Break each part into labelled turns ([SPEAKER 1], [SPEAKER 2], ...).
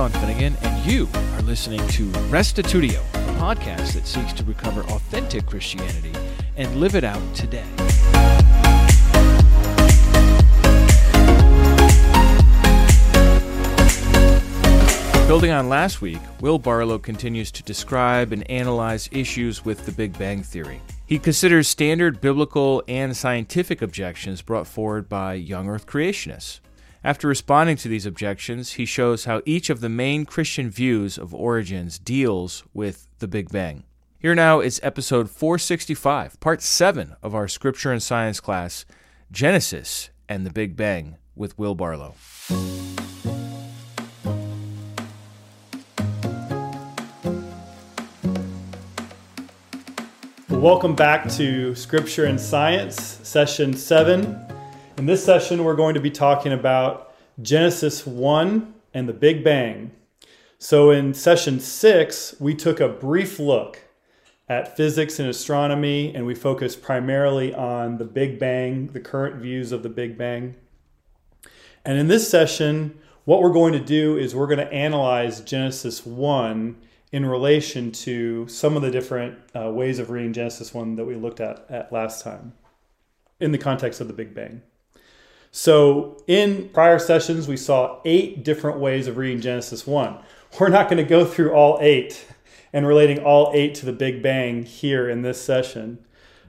[SPEAKER 1] Sean Finnegan, and you are listening to Restitutio, a podcast that seeks to recover authentic Christianity and live it out today. Building on last week, Will Barlow continues to describe and analyze issues with the Big Bang Theory. He considers standard biblical and scientific objections brought forward by young earth creationists. After responding to these objections, he shows how each of the main Christian views of origins deals with the Big Bang. Here now is episode 465, part 7 of our Scripture and Science class, Genesis and the Big Bang, with Will Barlow.
[SPEAKER 2] Welcome back to Scripture and Science, session seven. In this session, we're going to be talking about Genesis 1 and the Big Bang. So, in session six, we took a brief look at physics and astronomy, and we focused primarily on the Big Bang, the current views of the Big Bang. And in this session, what we're going to do is we're going to analyze Genesis 1 in relation to some of the different uh, ways of reading Genesis 1 that we looked at, at last time in the context of the Big Bang. So, in prior sessions, we saw eight different ways of reading Genesis 1. We're not going to go through all eight and relating all eight to the Big Bang here in this session.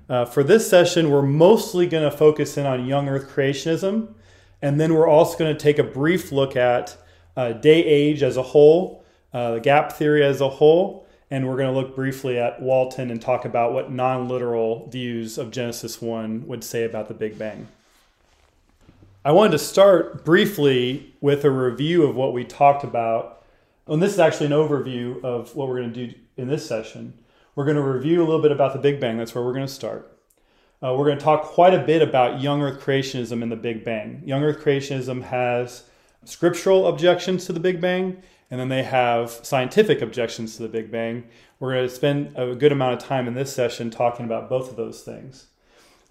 [SPEAKER 2] Uh, for this session, we're mostly going to focus in on young earth creationism, and then we're also going to take a brief look at uh, day age as a whole uh, the gap theory as a whole, and we're going to look briefly at Walton and talk about what non literal views of Genesis 1 would say about the Big Bang. I wanted to start briefly with a review of what we talked about. And this is actually an overview of what we're going to do in this session. We're going to review a little bit about the Big Bang. That's where we're going to start. Uh, we're going to talk quite a bit about young Earth creationism and the Big Bang. Young Earth creationism has scriptural objections to the Big Bang, and then they have scientific objections to the Big Bang. We're going to spend a good amount of time in this session talking about both of those things.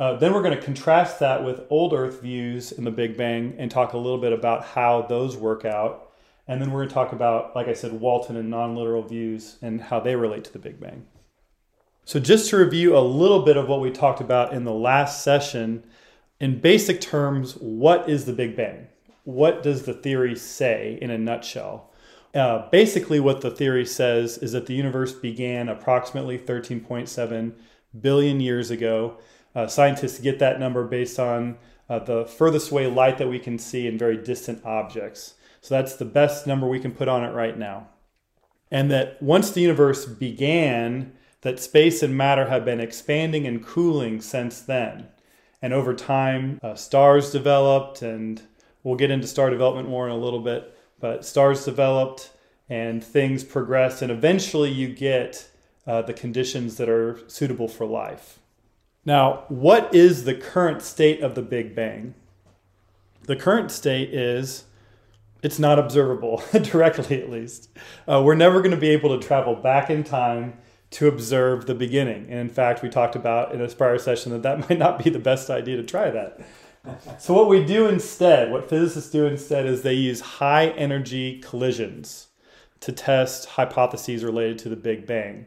[SPEAKER 2] Uh, then we're going to contrast that with old Earth views in the Big Bang and talk a little bit about how those work out. And then we're going to talk about, like I said, Walton and non literal views and how they relate to the Big Bang. So, just to review a little bit of what we talked about in the last session, in basic terms, what is the Big Bang? What does the theory say in a nutshell? Uh, basically, what the theory says is that the universe began approximately 13.7 billion years ago. Uh, scientists get that number based on uh, the furthest away light that we can see in very distant objects. So that's the best number we can put on it right now. And that once the universe began, that space and matter have been expanding and cooling since then. And over time, uh, stars developed, and we'll get into star development more in a little bit. But stars developed and things progress, and eventually you get uh, the conditions that are suitable for life. Now, what is the current state of the Big Bang? The current state is it's not observable, directly at least. Uh, we're never going to be able to travel back in time to observe the beginning. And in fact, we talked about in a prior session that that might not be the best idea to try that so what we do instead, what physicists do instead is they use high energy collisions to test hypotheses related to the Big Bang.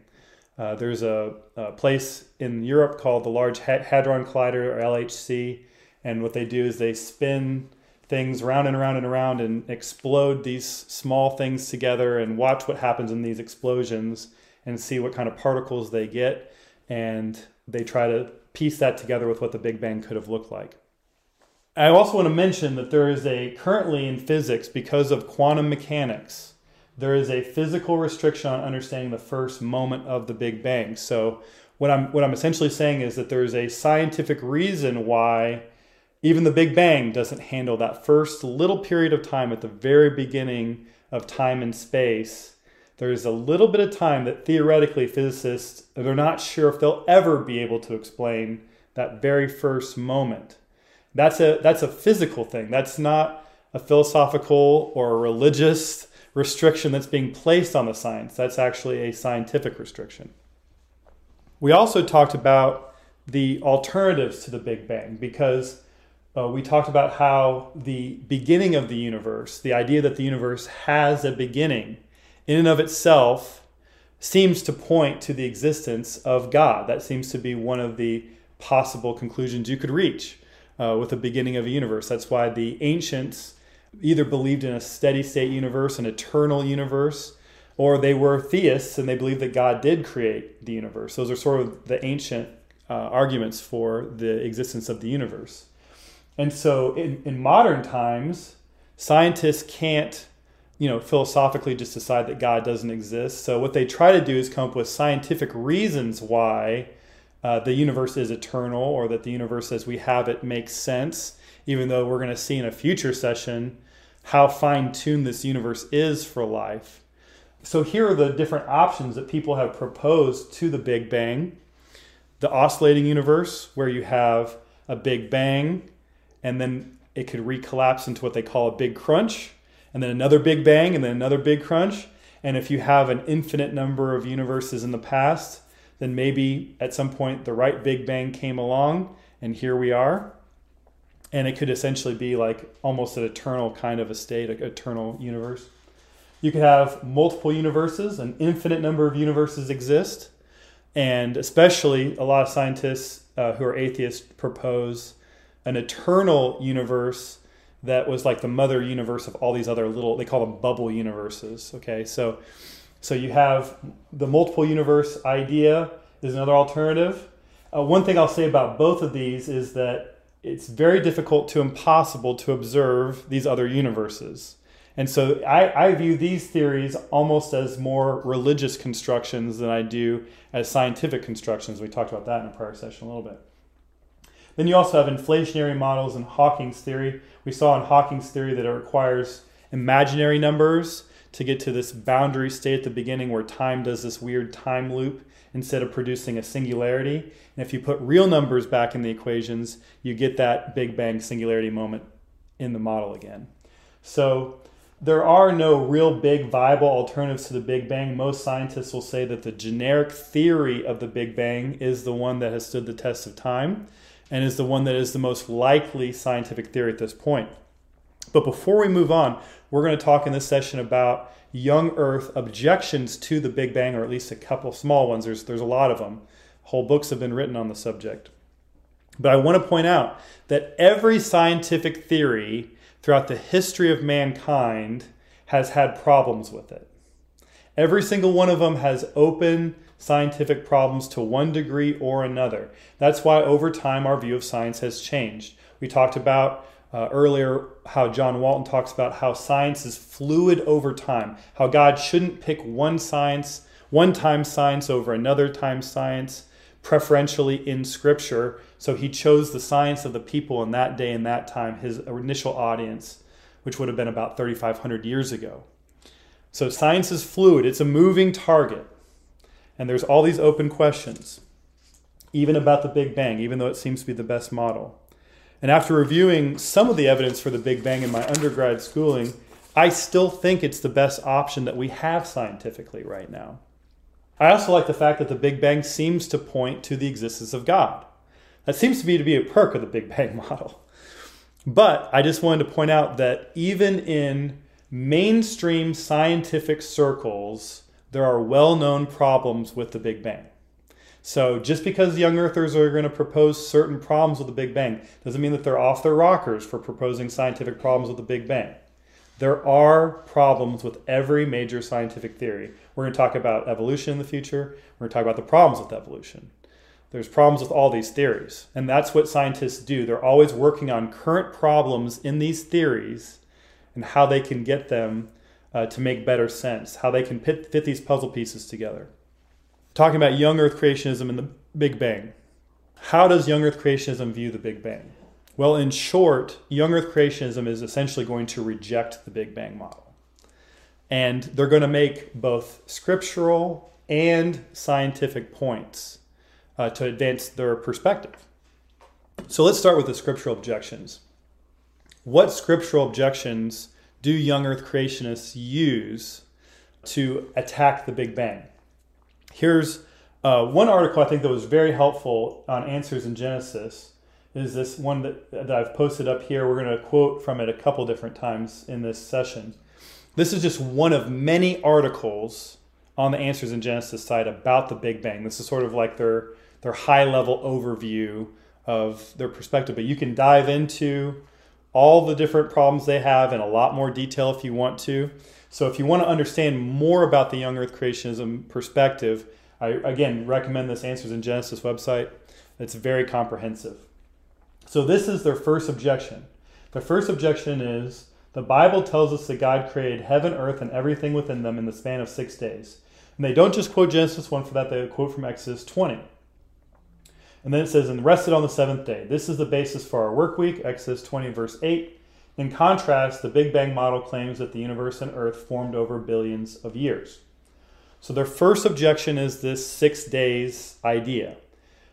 [SPEAKER 2] Uh, there's a, a, place in Europe called the Large Hadron Collider, or LHC, and what they do is they spin things round and around and around and explode these small things together and watch what happens in these explosions and see what kind of particles they get. And they try to piece that together with what the Big Bang could have looked like. I also want to mention that there is a currently in physics, because of quantum mechanics, there is a physical restriction on understanding the first moment of the Big Bang. So what I'm what I'm essentially saying is that there is a scientific reason why even the Big Bang doesn't handle that first little period of time at the very beginning of time and space. There's a little bit of time that theoretically physicists they're not sure if they'll ever be able to explain that very first moment. That's a that's a physical thing. That's not a philosophical or a religious restriction that's being placed on the science. That's actually a scientific restriction. We also talked about the alternatives to the Big Bang because uh, we talked about how the beginning of the universe, the idea that the universe has a beginning, in and of itself, seems to point to the existence of God. That seems to be one of the possible conclusions you could reach uh, with the beginning of a universe. That's why the ancients either believed in a steady state universe, an eternal universe, or they were theists and they believed that God did create the universe. Those are sort of the ancient uh, arguments for the existence of the universe. And so in, in modern times, scientists can't, you know, philosophically just decide that God doesn't exist. So what they try to do is come up with scientific reasons why uh, the universe is eternal or that the universe as we have it makes sense, even though we're going to see in a future session how fine tuned this universe is for life. So here are the different options that people have proposed to the Big Bang the oscillating universe, where you have a Big Bang and then it could recollapse into what they call a big crunch, and then another big bang, and then another big crunch. And if you have an infinite number of universes in the past, then maybe at some point the right big bang came along, and here we are. And it could essentially be like almost an eternal kind of a state, an eternal universe. You could have multiple universes, an infinite number of universes exist. And especially a lot of scientists uh, who are atheists propose an eternal universe that was like the mother universe of all these other little they call them bubble universes okay so so you have the multiple universe idea is another alternative uh, one thing i'll say about both of these is that it's very difficult to impossible to observe these other universes. And so I, I view these theories almost as more religious constructions than i do as scientific constructions. We talked about that in a prior session a little bit. Then you also have inflationary models and Hawking's theory. We saw in Hawking's theory that it requires imaginary numbers to get to this boundary state at the beginning where time does this weird time loop instead of producing a singularity. And if you put real numbers back in the equations, you get that Big Bang singularity moment in the model again. So there are no real big viable alternatives to the Big Bang. Most scientists will say that the generic theory of the Big Bang is the one that has stood the test of time and is the one that is the most likely scientific theory at this point. But before we move on, we're going to talk in this session about young Earth objections to the Big Bang, or at least a couple small ones. There's, there's a lot of them. Whole books have been written on the subject. But I want to point out that every scientific theory throughout the history of mankind has had problems with it. Every single one of them has open scientific problems to one degree or another. That's why over time our view of science has changed. We talked about uh, earlier how John Walton talks about how science is fluid over time, how God shouldn't pick one science, one time science over another time science, preferentially in Scripture. So he chose the science of the people in that day and that time, his initial audience, which would have been about 3,500 years ago. So science is fluid, it's a moving target. And there's all these open questions, even about the Big Bang, even though it seems to be the best model. And after reviewing some of the evidence for the Big Bang in my undergrad schooling, I still think it's the best option that we have scientifically right now. I also like the fact that the Big Bang seems to point to the existence of God. That seems to me to be a perk of the Big Bang model. But I just wanted to point out that even in mainstream scientific circles, there are well known problems with the Big Bang. So just because young earthers are going to propose certain problems with the Big Bang doesn't mean that they're off their rockers for proposing scientific problems with the Big Bang. There are problems with every major scientific theory. We're going to talk about evolution in the future. We're going to talk about the problems with evolution. There's problems with all these theories. And that's what scientists do. They're always working on current problems in these theories and how they can get them uh, to make better sense, how they can fit, fit these puzzle pieces together. Talking about young Earth creationism and the Big Bang. How does young Earth creationism view the Big Bang? Well, in short, young Earth creationism is essentially going to reject the Big Bang model. And they're going to make both scriptural and scientific points uh, to advance their perspective. So let's start with the scriptural objections. What scriptural objections do young earth creationists use to attack the Big Bang? Here's uh, one article I think that was very helpful on answers in Genesis is this one that, that I've posted up here. We're going to quote from it a couple different times in this session. This is just one of many articles on the Answers in Genesis site about the Big Bang. This is sort of like their their high level overview of their perspective, but you can dive into all the different problems they have in a lot more detail if you want to. So if you want to understand more about the young earth creationism perspective, I again recommend this Answers in Genesis website. It's very comprehensive. So this is their first objection. The first objection is the Bible tells us that God created heaven, earth, and everything within them in the span of six days. And they don't just quote Genesis 1 for that, they quote from Exodus 20. And then it says, and rested on the seventh day. This is the basis for our work week, Exodus 20, verse 8. In contrast, the Big Bang model claims that the universe and Earth formed over billions of years. So their first objection is this six days idea.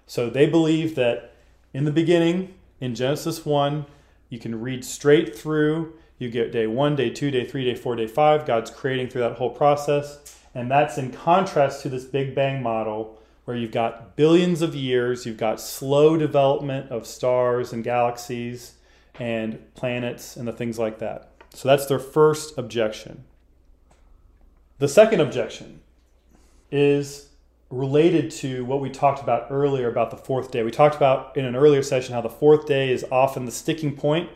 [SPEAKER 2] So they believe that in the beginning, in Genesis 1, you can read straight through. You get day one, day two, day three, day four, day five. God's creating through that whole process. And that's in contrast to this Big Bang model where you've got billions of years, you've got slow development of stars and galaxies and planets and the things like that. So that's their first objection. The second objection is related to what we talked about earlier about the fourth day. We talked about in an earlier session how the fourth day is often the sticking point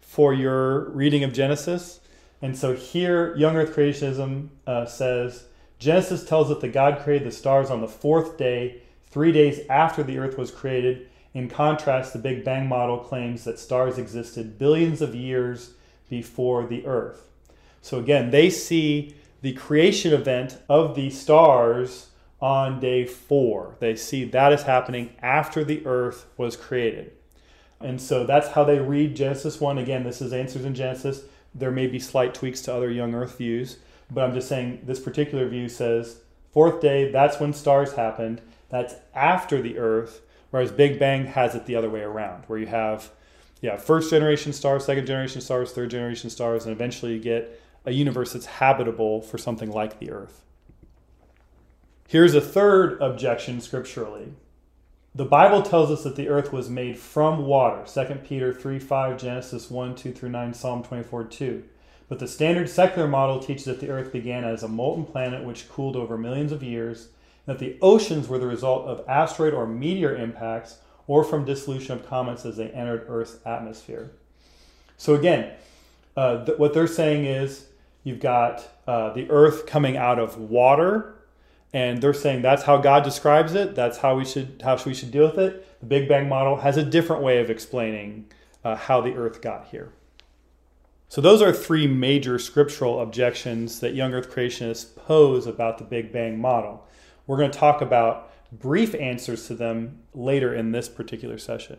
[SPEAKER 2] for your reading of Genesis. And so here, Young Earth Creationism uh, says Genesis tells us that God created the stars on the fourth day, three days after the earth was created. In contrast, the Big Bang model claims that stars existed billions of years before the earth. So again, they see the creation event of the stars on day four. They see that is happening after the earth was created. And so that's how they read Genesis 1. Again, this is Answers in Genesis. There may be slight tweaks to other young earth views, but I'm just saying this particular view says fourth day, that's when stars happened. That's after the earth, whereas Big Bang has it the other way around, where you have yeah, first generation stars, second generation stars, third generation stars, and eventually you get a universe that's habitable for something like the earth. Here's a third objection scripturally. The Bible tells us that the earth was made from water. 2 Peter 3 5, Genesis 1 2 through 9, Psalm 24 2. But the standard secular model teaches that the earth began as a molten planet which cooled over millions of years, that the oceans were the result of asteroid or meteor impacts or from dissolution of comets as they entered Earth's atmosphere. So, again, uh, th- what they're saying is you've got uh, the earth coming out of water and they're saying that's how God describes it. That's how we should how we should deal with it. The Big Bang model has a different way of explaining uh, how the Earth got here. So those are three major scriptural objections that young Earth creationists pose about the Big Bang model. We're going to talk about brief answers to them later in this particular session.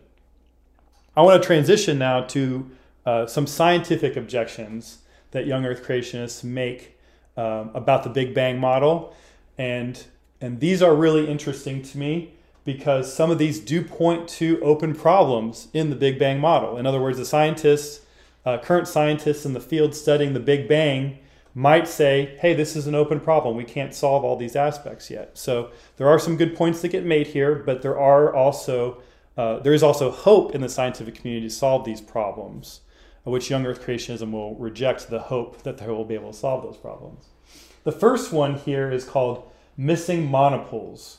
[SPEAKER 2] I want to transition now to uh, some scientific objections that young Earth creationists make um, about the Big Bang model and and these are really interesting to me because some of these do point to open problems in the Big Bang model. In other words, the scientists, uh, current scientists in the field studying the Big Bang, might say, hey, this is an open problem. We can't solve all these aspects yet. So there are some good points that get made here, but there are also uh, there is also hope in the scientific community to solve these problems, which young Earth creationism will reject the hope that they will be able to solve those problems. The first one here is called missing monopoles.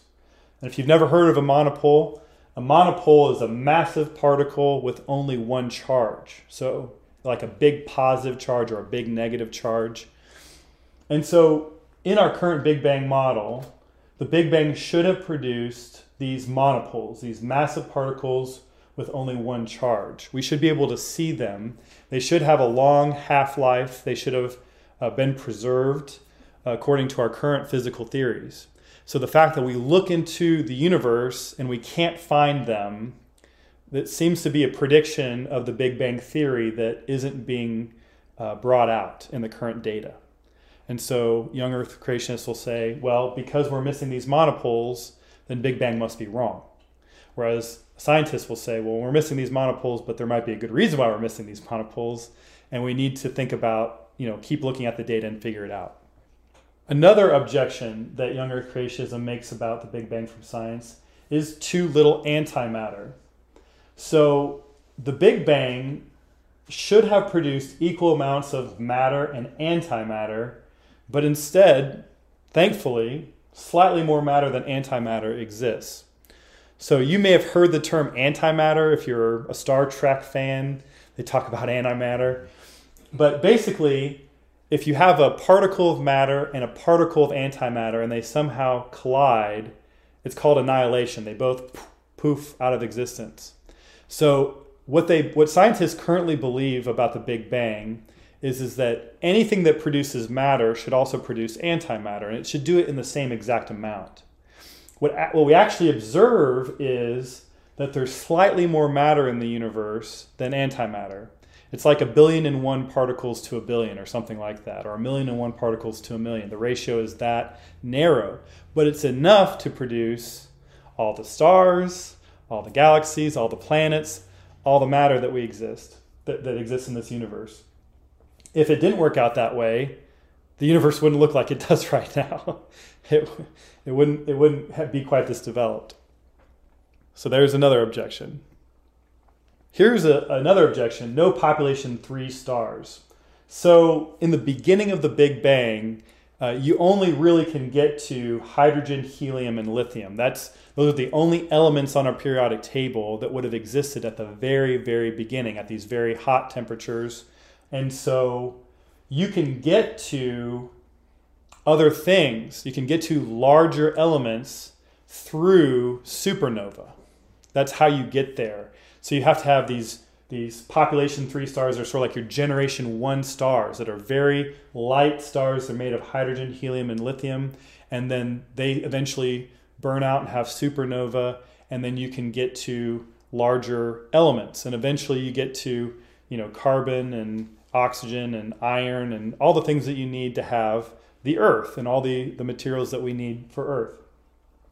[SPEAKER 2] And if you've never heard of a monopole, a monopole is a massive particle with only one charge. So, like a big positive charge or a big negative charge. And so, in our current Big Bang model, the Big Bang should have produced these monopoles, these massive particles with only one charge. We should be able to see them. They should have a long half life, they should have uh, been preserved according to our current physical theories. So the fact that we look into the universe and we can't find them, that seems to be a prediction of the Big Bang theory that isn't being uh, brought out in the current data. And so young Earth creationists will say, well, because we're missing these monopoles, then Big Bang must be wrong. Whereas scientists will say, well, we're missing these monopoles, but there might be a good reason why we're missing these monopoles, and we need to think about, you know, keep looking at the data and figure it out. Another objection that young Earth creationism makes about the Big Bang from science is too little antimatter. So the Big Bang should have produced equal amounts of matter and antimatter, but instead, thankfully, slightly more matter than antimatter exists. So you may have heard the term antimatter if you're a Star Trek fan. They talk about antimatter. But basically, if you have a particle of matter and a particle of antimatter and they somehow collide, it's called annihilation. They both poof out of existence. So what they what scientists currently believe about the Big Bang is, is that anything that produces matter should also produce antimatter, and it should do it in the same exact amount. What, what we actually observe is that there's slightly more matter in the universe than antimatter. It's like a billion and one particles to a billion, or something like that, or a million and one particles to a million. The ratio is that narrow, but it's enough to produce all the stars, all the galaxies, all the planets, all the matter that we exist, that, that exists in this universe. If it didn't work out that way, the universe wouldn't look like it does right now. It, it wouldn't, it wouldn't be quite this developed. So there's another objection. Here's a, another objection no population three stars. So, in the beginning of the Big Bang, uh, you only really can get to hydrogen, helium, and lithium. That's those are the only elements on our periodic table that would have existed at the very, very beginning, at these very hot temperatures. And so you can get to other things. You can get to larger elements through supernova. That's how you get there. So you have to have these these population three stars are sort of like your generation one stars that are very light stars. They're made of hydrogen, helium, and lithium, and then they eventually burn out and have supernova, and then you can get to larger elements, and eventually you get to you know carbon and oxygen and iron and all the things that you need to have the Earth and all the, the materials that we need for Earth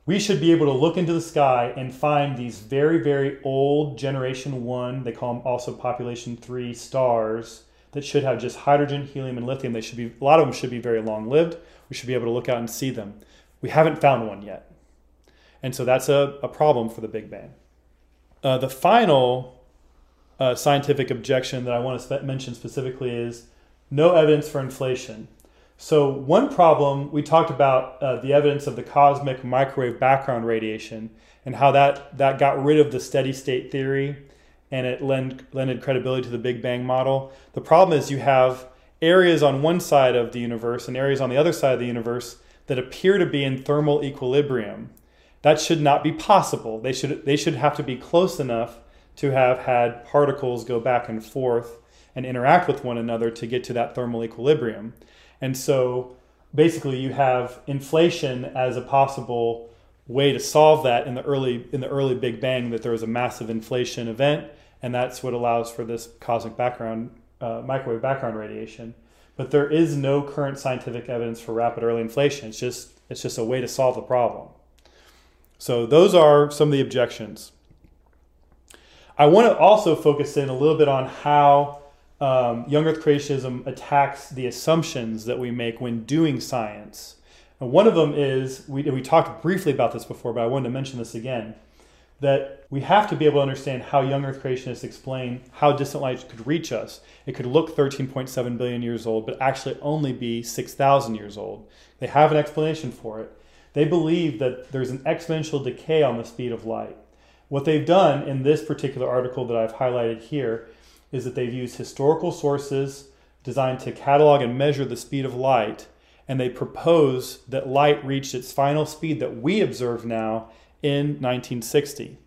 [SPEAKER 2] we should be able to look into the sky and find these very, very old generation one, they call them also population three stars that should have just hydrogen, helium, and lithium. They should be, a lot of them should be very long lived. We should be able to look out and see them. We haven't found one yet. And so that's a, a problem for the Big Bang. Uh, the final uh, scientific objection that I want to mention specifically is no evidence for inflation. So, one problem we talked about uh, the evidence of the cosmic microwave background radiation and how that, that got rid of the steady state theory and it lend, lended credibility to the Big Bang model. The problem is you have areas on one side of the universe and areas on the other side of the universe that appear to be in thermal equilibrium. That should not be possible. They should, they should have to be close enough to have had particles go back and forth and interact with one another to get to that thermal equilibrium. And so basically you have inflation as a possible way to solve that in the early in the early Big Bang that there was a massive inflation event, and that's what allows for this cosmic background uh, microwave background radiation. But there is no current scientific evidence for rapid early inflation. It's just it's just a way to solve the problem. So those are some of the objections. I want to also focus in a little bit on how um, young earth creationism attacks the assumptions that we make when doing science. And one of them is we, we talked briefly about this before, but I wanted to mention this again that we have to be able to understand how young earth creationists explain how distant light could reach us. It could look 13.7 billion years old, but actually only be 6,000 years old. They have an explanation for it. They believe that there's an exponential decay on the speed of light. What they've done in this particular article that I've highlighted here is that they've used historical sources designed to catalog and measure the speed of light, and they propose that light reached its final speed that we observe now in 1960.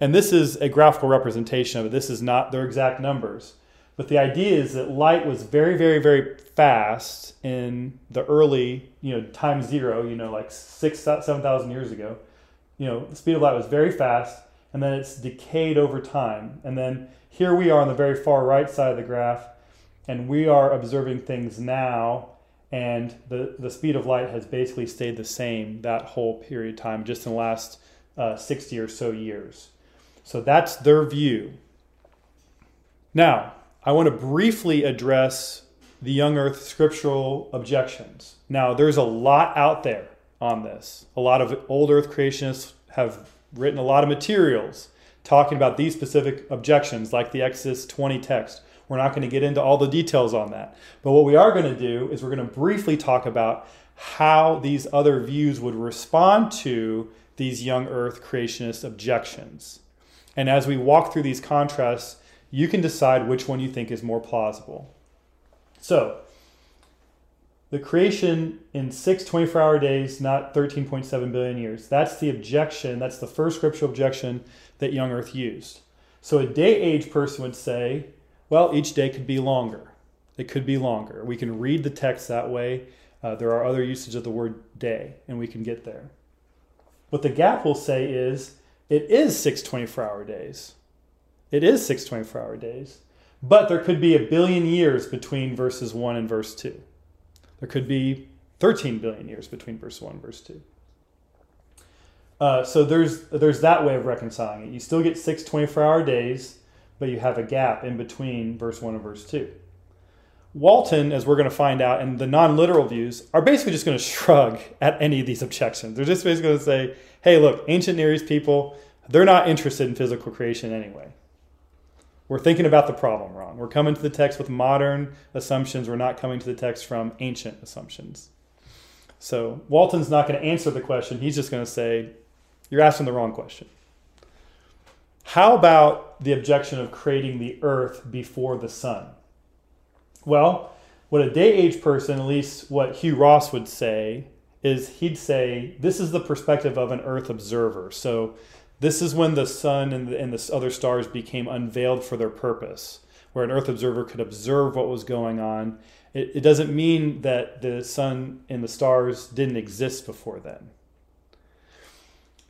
[SPEAKER 2] And this is a graphical representation of it. This is not their exact numbers. But the idea is that light was very, very, very fast in the early, you know, time zero, you know, like six, 7,000 years ago. You know, the speed of light was very fast, and then it's decayed over time. And then here we are on the very far right side of the graph, and we are observing things now, and the, the speed of light has basically stayed the same that whole period of time, just in the last uh, 60 or so years. So that's their view. Now, I want to briefly address the young earth scriptural objections. Now, there's a lot out there on this. A lot of old earth creationists have written a lot of materials talking about these specific objections, like the Exodus 20 text. We're not going to get into all the details on that. But what we are going to do is we're going to briefly talk about how these other views would respond to these young earth creationist objections. And as we walk through these contrasts, you can decide which one you think is more plausible. So, the creation in six 24 hour days, not 13.7 billion years. That's the objection, that's the first scriptural objection that young earth used. So, a day age person would say, well, each day could be longer. It could be longer. We can read the text that way. Uh, there are other usages of the word day, and we can get there. What the gap will say is it is six 24 hour days. It is six 24 hour days. But there could be a billion years between verses 1 and verse 2. There could be 13 billion years between verse 1 and verse 2. Uh, so there's, there's that way of reconciling it. You still get six 24 hour days, but you have a gap in between verse 1 and verse 2. Walton, as we're going to find out, and the non literal views are basically just going to shrug at any of these objections. They're just basically going to say, hey, look, ancient Near East people, they're not interested in physical creation anyway. We're thinking about the problem wrong. We're coming to the text with modern assumptions. We're not coming to the text from ancient assumptions. So Walton's not going to answer the question. He's just going to say, you're asking the wrong question. How about the objection of creating the earth before the sun? Well, what a day age person, at least what Hugh Ross would say, is he'd say this is the perspective of an earth observer. So this is when the sun and the, and the other stars became unveiled for their purpose, where an earth observer could observe what was going on. It, it doesn't mean that the sun and the stars didn't exist before then.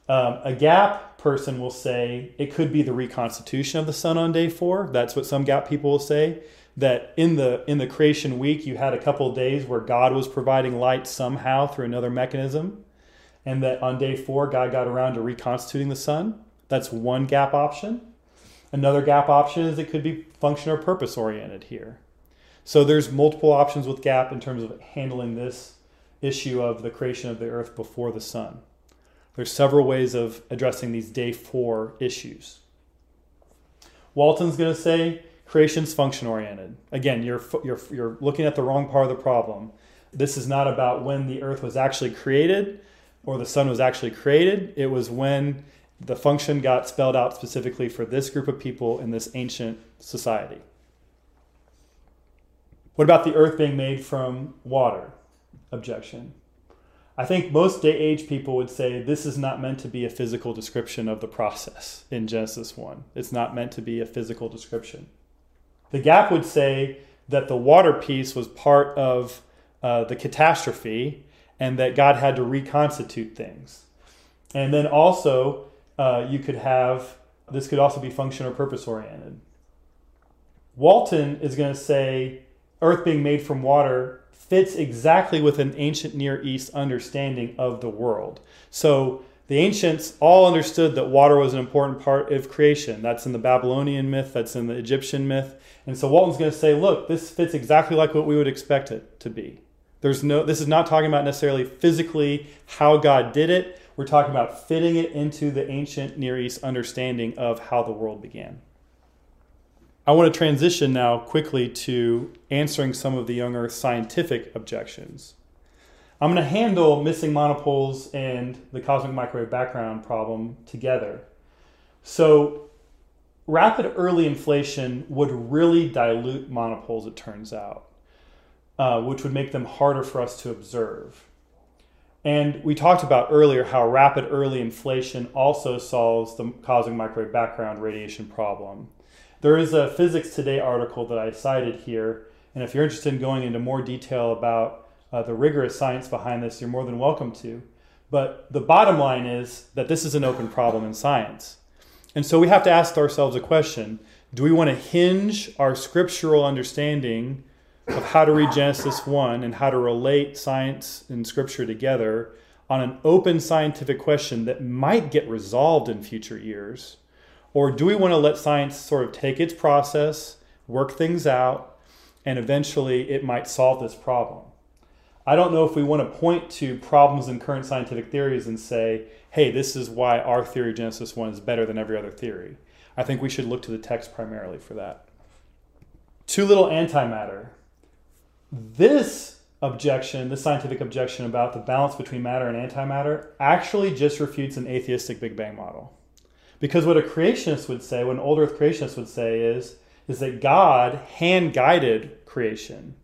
[SPEAKER 2] Um, a gap person will say it could be the reconstitution of the sun on day four. That's what some gap people will say that in the in the creation week you had a couple days where God was providing light somehow through another mechanism and that on day 4 God got around to reconstituting the sun that's one gap option. Another gap option is it could be function or purpose oriented here. So there's multiple options with gap in terms of handling this issue of the creation of the earth before the sun there's several ways of addressing these day 4 issues. Walton's going to say creation's function oriented. Again, you're, you're, you're looking at the wrong part of the problem. This is not about when the earth was actually created or the sun was actually created. It was when the function got spelled out specifically for this group of people in this ancient society. What about the earth being made from water? Objection. I think most day age people would say this is not meant to be a physical description of the process in Genesis 1. It's not meant to be a physical description. The gap would say that the water piece was part of uh, the catastrophe and that God had to reconstitute things. And then also, uh, you could have this could also be function or purpose oriented. Walton is going to say earth being made from water fits exactly with an ancient Near East understanding of the world. So the ancients all understood that water was an important part of creation. That's in the Babylonian myth, that's in the Egyptian myth. And so Walton's going to say, look, this fits exactly like what we would expect it to be. There's no this is not talking about necessarily physically how God did it. We're talking about fitting it into the ancient Near East understanding of how the world began. I want to transition now quickly to answering some of the young earth scientific objections. I'm going to handle missing monopoles and the cosmic microwave background problem together. So, rapid early inflation would really dilute monopoles, it turns out, uh, which would make them harder for us to observe. And we talked about earlier how rapid early inflation also solves the cosmic microwave background radiation problem. There is a Physics Today article that I cited here, and if you're interested in going into more detail about uh, the rigorous science behind this, you're more than welcome to. But the bottom line is that this is an open problem in science. And so we have to ask ourselves a question Do we want to hinge our scriptural understanding of how to read Genesis 1 and how to relate science and scripture together on an open scientific question that might get resolved in future years? Or do we want to let science sort of take its process, work things out, and eventually it might solve this problem? I don't know if we want to point to problems in current scientific theories and say, hey, this is why our theory of Genesis 1 is better than every other theory. I think we should look to the text primarily for that. Too little antimatter. This objection, this scientific objection about the balance between matter and antimatter, actually just refutes an atheistic Big Bang model. Because what a creationist would say, what an old earth creationist would say is, is that God hand guided creation.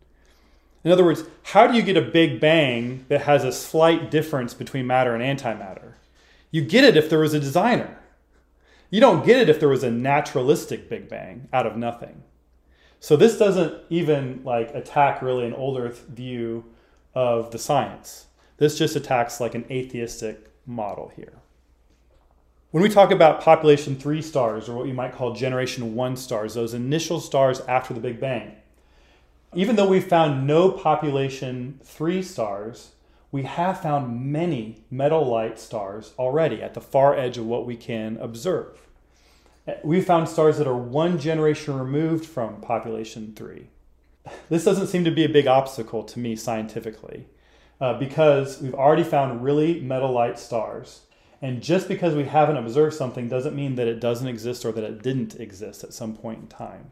[SPEAKER 2] In other words, how do you get a Big Bang that has a slight difference between matter and antimatter? You get it if there was a designer. You don't get it if there was a naturalistic Big Bang out of nothing. So this doesn't even like attack really an old earth view of the science. This just attacks like an atheistic model here. When we talk about population 3 stars or what you might call generation 1 stars, those initial stars after the Big Bang, even though we found no population 3 stars, we have found many metal light stars already at the far edge of what we can observe. We found stars that are one generation removed from population three. This doesn't seem to be a big obstacle to me scientifically uh, because we've already found really metal light stars. And just because we haven't observed something doesn't mean that it doesn't exist or that it didn't exist at some point in time.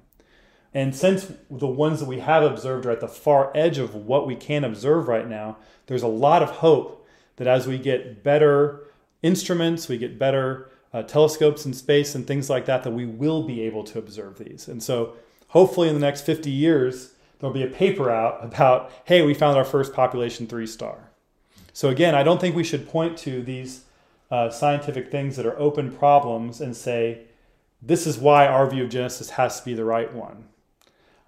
[SPEAKER 2] And since the ones that we have observed are at the far edge of what we can observe right now, there's a lot of hope that as we get better instruments, we get better uh, telescopes in space and things like that, that we will be able to observe these. And so hopefully in the next 50 years, there'll be a paper out about, hey, we found our first population three star. So again, I don't think we should point to these uh, scientific things that are open problems and say, this is why our view of Genesis has to be the right one.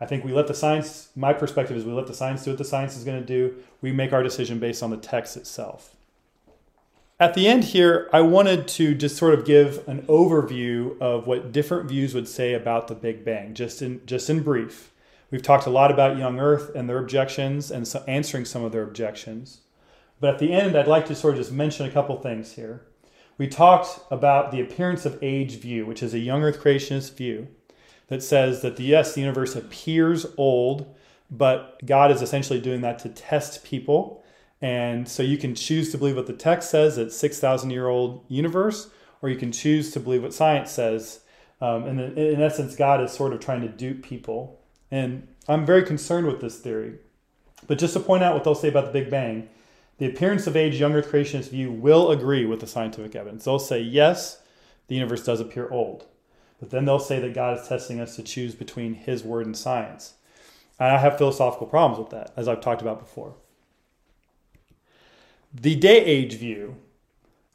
[SPEAKER 2] I think we let the science, my perspective is we let the science do what the science is going to do. We make our decision based on the text itself. At the end here, I wanted to just sort of give an overview of what different views would say about the Big Bang, just in, just in brief. We've talked a lot about young Earth and their objections and so answering some of their objections. But at the end, I'd like to sort of just mention a couple things here. We talked about the appearance of age view, which is a young Earth creationist view that says that the yes, the universe appears old, but God is essentially doing that to test people. And so you can choose to believe what the text says, it's 6,000 year old universe, or you can choose to believe what science says. Um, and in, essence, God is sort of trying to dupe people. And I'm very concerned with this theory. But just to point out what they'll say about the Big Bang, the appearance of age young earth creationist view will agree with the scientific evidence. They'll say, yes, the universe does appear old. But then they'll say that God is testing us to choose between His word and science. And I have philosophical problems with that, as I've talked about before. The day age view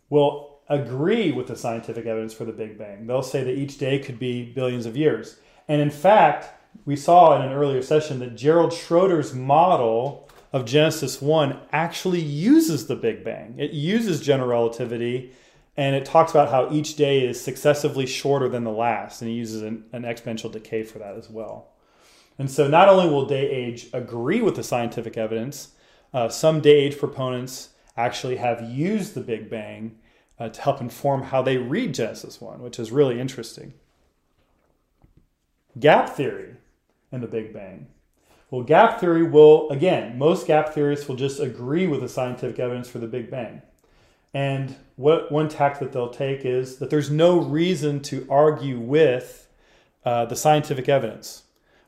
[SPEAKER 2] will agree with the scientific evidence for the Big Bang. They'll say that each day could be billions of years. And in fact, we saw in an earlier session that Gerald Schroeder's model of Genesis 1 actually uses the Big Bang. It uses general relativity and it talks about how each day is successively shorter than the last, and he uses an, an, exponential decay for that as well. And so, not only will day age agree with the scientific evidence, uh, some day age proponents actually have used the Big Bang uh, to help inform how they read Genesis 1, which is really interesting. Gap theory and the Big Bang. Well, gap theory will, again, most gap theorists will just agree with the scientific evidence for the Big Bang. And what one tack that they'll take is that there's no reason to argue with uh, the scientific evidence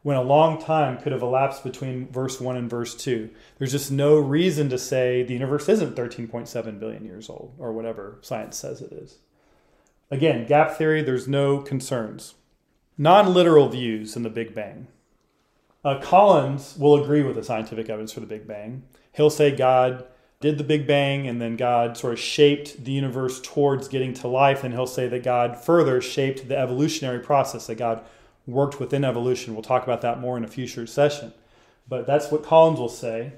[SPEAKER 2] when a long time could have elapsed between verse 1 and verse 2. There's just no reason to say the universe isn't 13.7 billion years old or whatever science says it is. Again, gap theory, there's no concerns. Non literal views in the Big Bang. Uh, Collins will agree with the scientific evidence for the Big Bang. He'll say God did the Big Bang, and then God sort of shaped the universe towards getting to life. And he'll say that God further shaped the evolutionary process, that God worked within evolution. We'll talk about that more in a future session. But that's what Collins will say.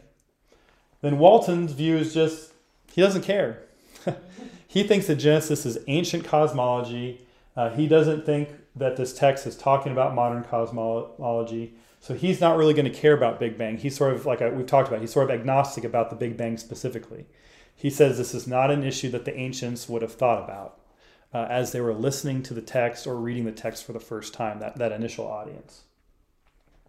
[SPEAKER 2] Then Walton's view is just, he doesn't care. he thinks that Genesis is ancient cosmology. Uh, he doesn't think that this text is talking about modern cosmology. So he's not really going to care about Big Bang. He's sort of like we've talked about. He's sort of agnostic about the Big Bang specifically. He says this is not an issue that the ancients would have thought about uh, as they were listening to the text or reading the text for the first time. That that initial audience.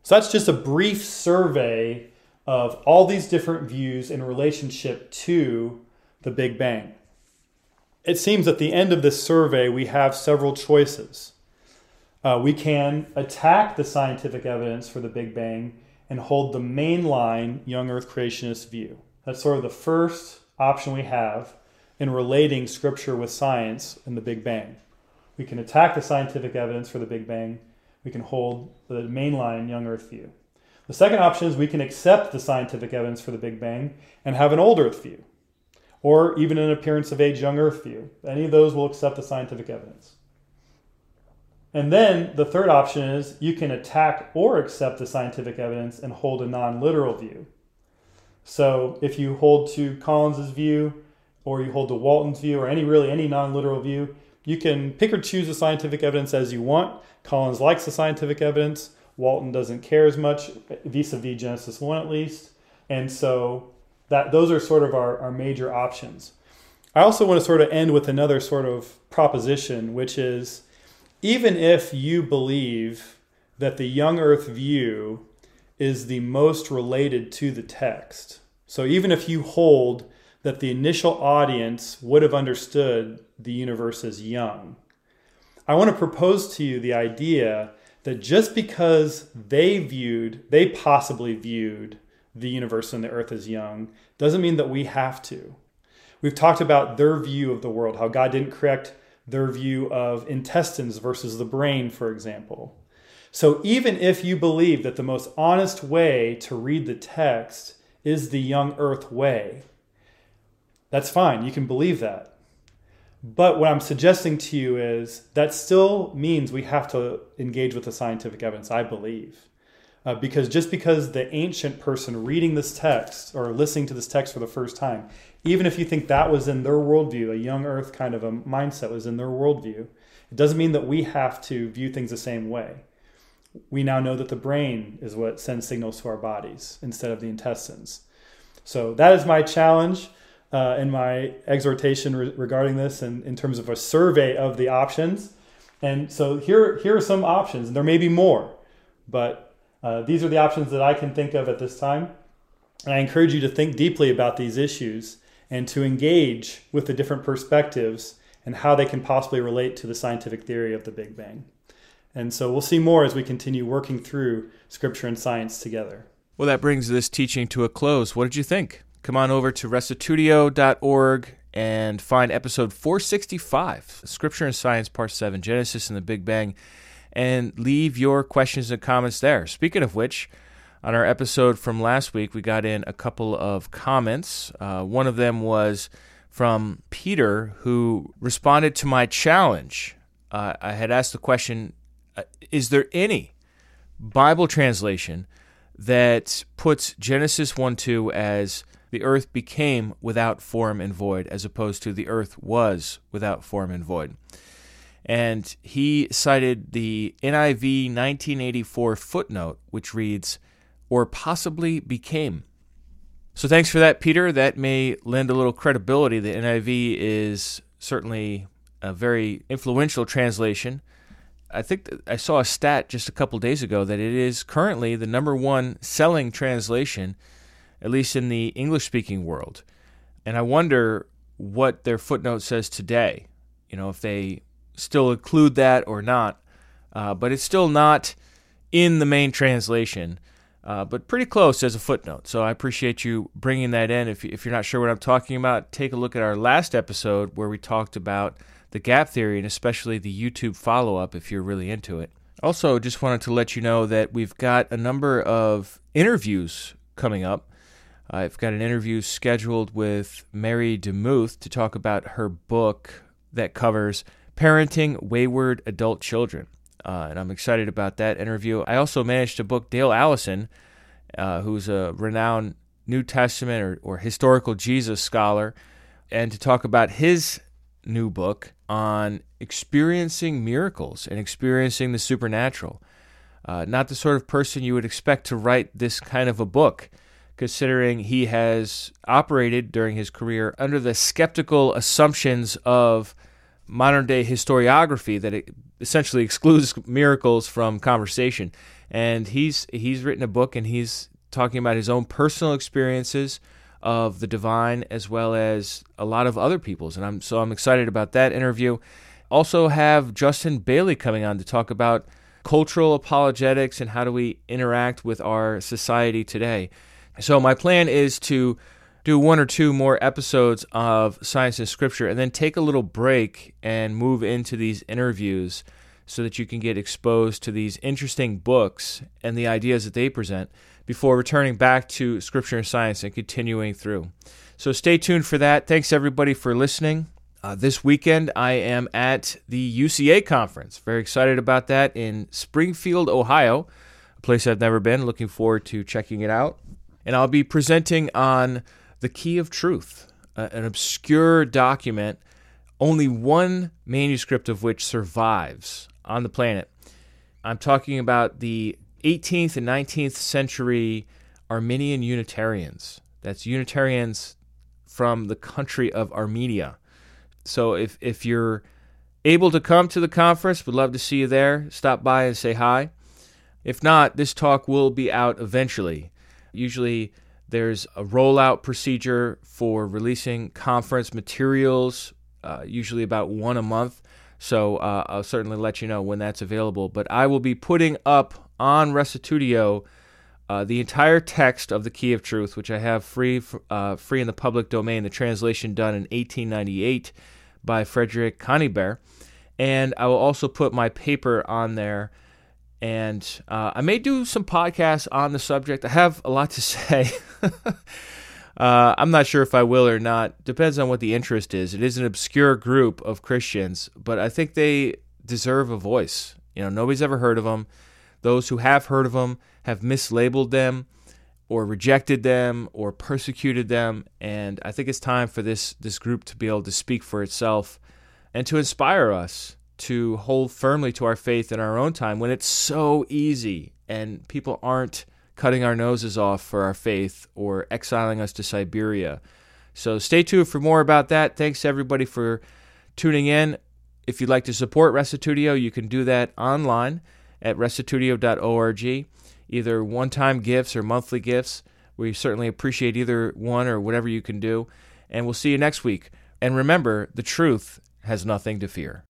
[SPEAKER 2] So that's just a brief survey of all these different views in relationship to the Big Bang. it seems at the end of this survey, we have several choices. Uh, we can attack the scientific evidence for the Big Bang and hold the mainline young Earth creationist view. That's sort of the first option we have in relating scripture with science and the Big Bang. We can attack the scientific evidence for the Big Bang. We can hold the mainline young Earth view. The second option is we can accept the scientific evidence for the Big Bang and have an old Earth view, or even an appearance of age young Earth view. Any of those will accept the scientific evidence. And then the third option is you can attack or accept the scientific evidence and hold a non literal view. So if you hold to Collins's view, or you hold the Walton's view, or any really any non literal view, you can pick or choose the scientific evidence as you want. Collins likes the scientific evidence. Walton doesn't care as much vis-a-vis Genesis 1 at least. And so that those are sort of our, our major options. I also want to sort of end with another sort of proposition, which is even if you believe that the young earth view is the most related to the text, so even if you hold that the initial audience would have understood the universe as young, I want to propose to you the idea that just because they viewed, they possibly viewed the universe and the earth as young, doesn't mean that we have to. We've talked about their view of the world, how God didn't correct their view of intestines versus the brain, for example. So even if you believe that the most honest way to read the text is the young earth way, that's fine. You can believe that. But what I'm suggesting to you is that still means we have to engage with the scientific evidence, I believe. Uh, because just because the ancient person reading this text or listening to this text for the first time, even if you think that was in their worldview, a young earth kind of a mindset was in their worldview, it doesn't mean that we have to view things the same way. We now know that the brain is what sends signals to our bodies instead of the intestines. So that is my challenge uh, in my exhortation re- regarding this and in terms of a survey of the options. And so here, here are some options. and There may be more, but uh, these are the options that I can think of at this time. And I encourage you to think deeply about these issues and to engage with the different perspectives and how they can possibly relate to the scientific theory of the Big Bang. And so we'll see more as we continue working through scripture and science together.
[SPEAKER 1] Well, that brings this teaching to a close. What did you think? Come on over to restitutio.org and find episode 465, Scripture and Science, Part 7, Genesis and the Big Bang, and leave your questions and comments there. Speaking of which, on our episode from last week, we got in a couple of comments. Uh, one of them was from Peter, who responded to my challenge. Uh, I had asked the question uh, Is there any Bible translation that puts Genesis 1 2 as the earth became without form and void, as opposed to the earth was without form and void. And he cited the NIV 1984 footnote, which reads, or possibly became. So thanks for that, Peter. That may lend a little credibility. The NIV is certainly a very influential translation. I think I saw a stat just a couple days ago that it is currently the number one selling translation at least in the English speaking world. And I wonder what their footnote says today, you know, if they still include that or not. Uh, but it's still not in the main translation, uh, but pretty close as a footnote. So I appreciate you bringing that in. If, if you're not sure what I'm talking about, take a look at our last episode where we talked about the gap theory and especially the YouTube follow up if you're really into it. Also, just wanted to let you know that we've got a number of interviews coming up. I've got an interview scheduled with Mary DeMuth to talk about her book that covers parenting wayward adult children. Uh, and I'm excited about that interview. I also managed to book Dale Allison, uh, who's a renowned New Testament or, or historical Jesus scholar, and to talk about his new book on experiencing miracles and experiencing the supernatural. Uh, not the sort of person you would expect to write this kind of a book considering he has operated during his career under the skeptical assumptions of modern day historiography that essentially excludes miracles from conversation. And he's he's written a book and he's talking about his own personal experiences of the divine as well as a lot of other people's. And I'm so I'm excited about that interview. Also have Justin Bailey coming on to talk about cultural apologetics and how do we interact with our society today. So my plan is to do one or two more episodes of Science and Scripture and then take a little break and move into these interviews so that you can get exposed to these interesting books and the ideas that they present before returning back to Scripture and Science and continuing through. So stay tuned for that. Thanks everybody for listening. Uh, this weekend, I am at the UCA conference. Very excited about that in Springfield, Ohio, a place I've never been. Looking forward to checking it out. And I'll be presenting on the Key of Truth, an obscure document, only one manuscript of which survives on the planet. I'm talking about the 18th and 19th century Armenian Unitarians. That's Unitarians from the country of Armenia. So if, if you're able to come to the conference, would love to see you there. Stop by and say hi. If not, this talk will be out eventually. Usually, there's a rollout procedure for releasing conference materials, uh, usually about one a month. So uh, I'll certainly let you know when that's available. But I will be putting up on Restitutio uh, the entire text of the Key of Truth, which I have free uh, free in the public domain. The translation done in 1898 by Frederick Conybeare, and I will also put my paper on there. And uh, I may do some podcasts on the subject. I have a lot to say. Uh, I'm not sure if I will or not. Depends on what the interest is. It is an obscure group of Christians, but I think they deserve a voice. You know, nobody's ever heard of them. Those who have heard of them have mislabeled them or rejected them or persecuted them, and I think it's time for this this group to be able to speak for itself and to inspire us to hold firmly to our faith in our own time when it's so easy and people aren't cutting our noses off for our faith or exiling us to Siberia. So stay tuned for more about that. Thanks everybody for tuning in. If you'd like to support Restitutio, you can do that online at restitutio.org, either one time gifts or monthly gifts. We certainly appreciate either one or whatever you can do. And we'll see you next week. And remember, the truth has nothing to fear.